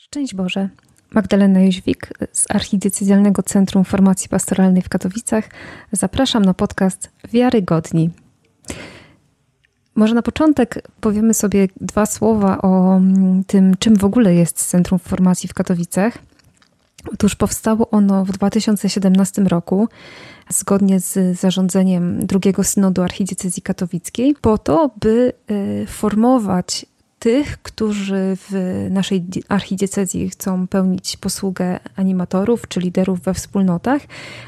Szczęść Boże. Magdalena Jóźwik z Archidiecezjalnego Centrum Formacji Pastoralnej w Katowicach. Zapraszam na podcast Wiarygodni. Może na początek powiemy sobie dwa słowa o mm, tym, czym w ogóle jest Centrum Formacji w Katowicach. Otóż powstało ono w 2017 roku zgodnie z zarządzeniem drugiego synodu archidiecezji katowickiej po to, by y, formować tych, którzy w naszej archidiecezji chcą pełnić posługę animatorów czy liderów we wspólnotach,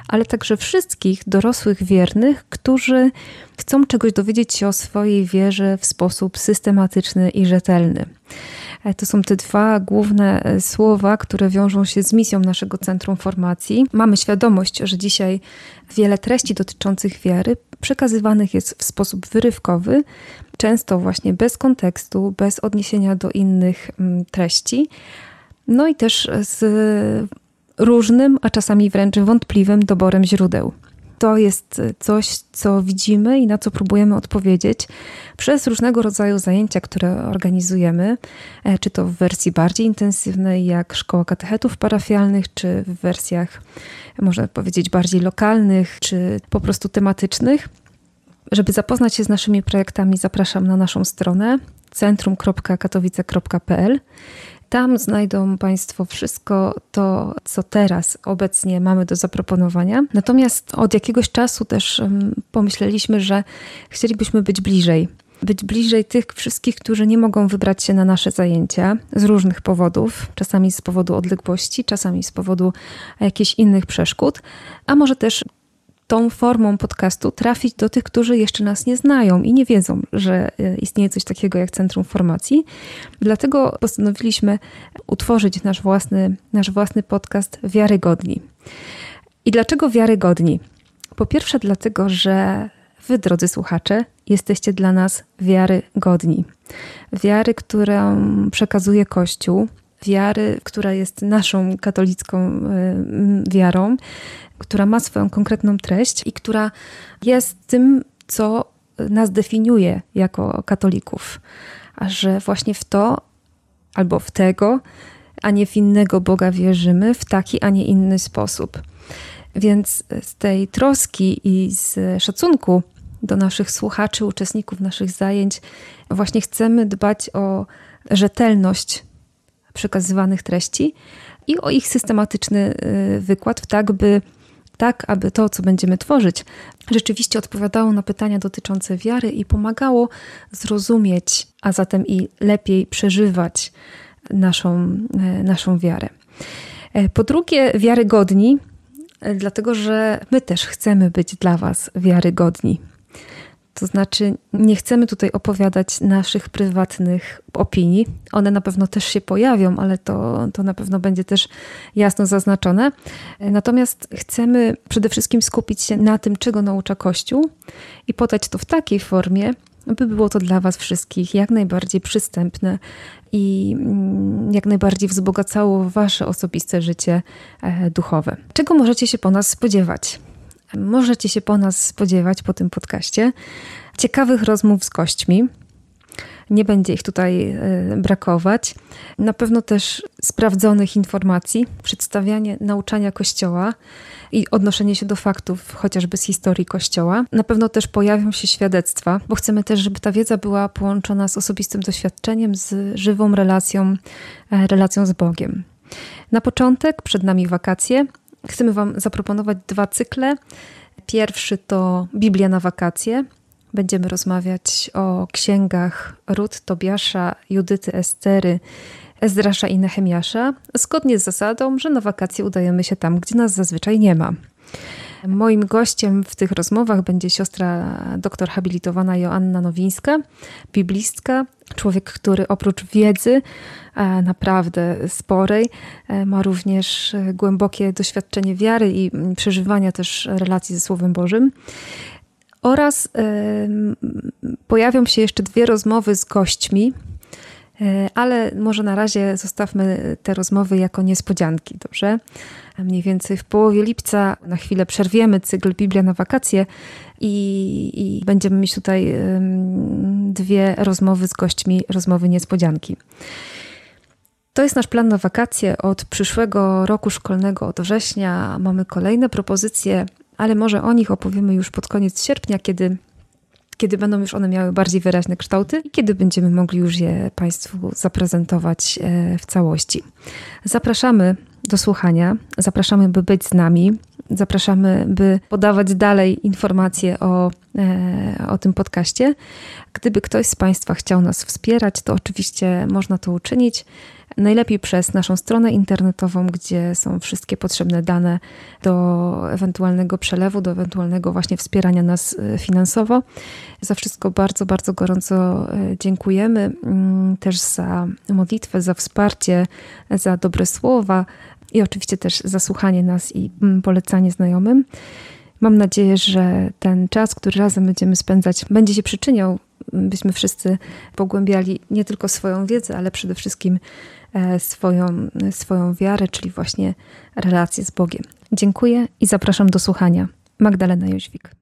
ale także wszystkich dorosłych wiernych, którzy chcą czegoś dowiedzieć się o swojej wierze w sposób systematyczny i rzetelny. E, to są te dwa główne e, słowa, które wiążą się z misją naszego Centrum Formacji. Mamy świadomość, że dzisiaj wiele treści dotyczących wiary przekazywanych jest w sposób wyrywkowy, często właśnie bez kontekstu, bez odniesienia do innych mm, treści. No i też z różnym, a czasami wręcz wątpliwym doborem źródeł to jest coś, co widzimy i na co próbujemy odpowiedzieć przez różnego rodzaju zajęcia, które organizujemy, e, czy to w wersji bardziej intensywnej, jak Szkoła Katechetów Parafialnych, czy w wersjach, można powiedzieć, bardziej lokalnych, czy po prostu tematycznych. Żeby zapoznać się z naszymi projektami, zapraszam na naszą stronę centrum.katowice.pl. Tam znajdą Państwo wszystko to, co teraz obecnie mamy do zaproponowania. Natomiast od jakiegoś czasu też pomyśleliśmy, że chcielibyśmy być bliżej. Być bliżej tych wszystkich, którzy nie mogą wybrać się na nasze zajęcia z różnych powodów, czasami z powodu odległości, czasami z powodu jakichś innych przeszkód, a może też tą formą podcastu trafić do tych, którzy jeszcze nas nie znają i nie wiedzą, że e, istnieje coś takiego jak Centrum Formacji. Dlatego postanowiliśmy utworzyć nasz własny, nasz własny podcast Wiarygodni. I dlaczego wiarygodni? Po pierwsze, dlatego, że Wy, drodzy słuchacze, jesteście dla nas wiarygodni. Wiary, którą przekazuje Kościół, wiary, która jest naszą katolicką e, wiarą, która ma swoją konkretną treść i która jest tym, co nas definiuje jako katolików. A że właśnie w to albo w tego, a nie w innego Boga wierzymy, w taki, a nie inny sposób. Więc z tej troski i z szacunku do naszych słuchaczy, uczestników naszych zajęć, właśnie chcemy dbać o rzetelność przekazywanych treści i o ich systematyczny y, wykład, tak by tak aby to, co będziemy tworzyć, rzeczywiście odpowiadało na pytania dotyczące wiary i pomagało zrozumieć, a zatem i lepiej przeżywać naszą, e, naszą wiarę. E, po drugie, wiarygodni, e, dlatego że my też chcemy być dla Was wiarygodni. To znaczy, nie chcemy tutaj opowiadać naszych prywatnych opinii. One na pewno też się pojawią, ale to, to na pewno będzie też jasno zaznaczone. Natomiast chcemy przede wszystkim skupić się na tym, czego naucza Kościół i podać to w takiej formie, by było to dla Was wszystkich jak najbardziej przystępne i mm, jak najbardziej wzbogacało Wasze osobiste życie e, duchowe. Czego możecie się po nas spodziewać? Możecie się po nas spodziewać po tym podcaście ciekawych rozmów z gośćmi. Nie będzie ich tutaj e, brakować. Na pewno też sprawdzonych informacji, przedstawianie nauczania Kościoła i odnoszenie się do faktów, chociażby z historii Kościoła. Na pewno też pojawią się świadectwa, bo chcemy też, żeby ta wiedza była połączona z osobistym doświadczeniem, z żywą relacją, e, relacją z Bogiem. Na początek, przed nami wakacje, chcemy Wam zaproponować dwa cykle. Pierwszy to Biblia na wakacje. Będziemy rozmawiać o księgach Rut, Tobiasza, Judyty, Estery, Ezdrasza i Nehemiasza, zgodnie z zasadą, że na wakacje udajemy się tam, gdzie nas zazwyczaj nie ma. Moim gościem w tych rozmowach będzie siostra doktor habilitowana Joanna Nowińska, biblistka, człowiek, który oprócz wiedzy e, naprawdę sporej, e, ma również głębokie doświadczenie wiary i przeżywania też relacji ze Słowem Bożym. Oraz pojawią się jeszcze dwie rozmowy z gośćmi, e, ale może na razie zostawmy te rozmowy jako niespodzianki, dobrze? Mniej więcej w połowie lipca na chwilę przerwiemy cykl Biblia na wakacje i, i będziemy mieć tutaj dwie rozmowy z gośćmi, rozmowy niespodzianki. To jest nasz plan na wakacje. Od przyszłego roku szkolnego, od września, mamy kolejne propozycje, ale może o nich opowiemy już pod koniec sierpnia, kiedy kiedy będą już one miały bardziej wyraźne kształty i kiedy będziemy mogli już je Państwu zaprezentować e, w całości. Zapraszamy do słuchania, zapraszamy, by być z nami, zapraszamy, by podawać dalej informacje o, e, o tym podcaście. Gdyby ktoś z Państwa chciał nas wspierać, to oczywiście można to uczynić. Najlepiej przez naszą stronę internetową, gdzie są wszystkie potrzebne dane do ewentualnego przelewu, do ewentualnego właśnie wspierania nas e, finansowo. Za wszystko bardzo, bardzo gorąco e, dziękujemy. Mm, też za modlitwę, za wsparcie, za dobre słowa i oczywiście też za słuchanie nas i mm, polecanie znajomym. Mam nadzieję, że ten czas, który razem będziemy spędzać, będzie się przyczyniał, byśmy wszyscy pogłębiali nie tylko swoją wiedzę, ale przede wszystkim e, swoją, swoją wiarę, czyli właśnie relację z Bogiem. Dziękuję i zapraszam do słuchania. Magdalena Jóźwik.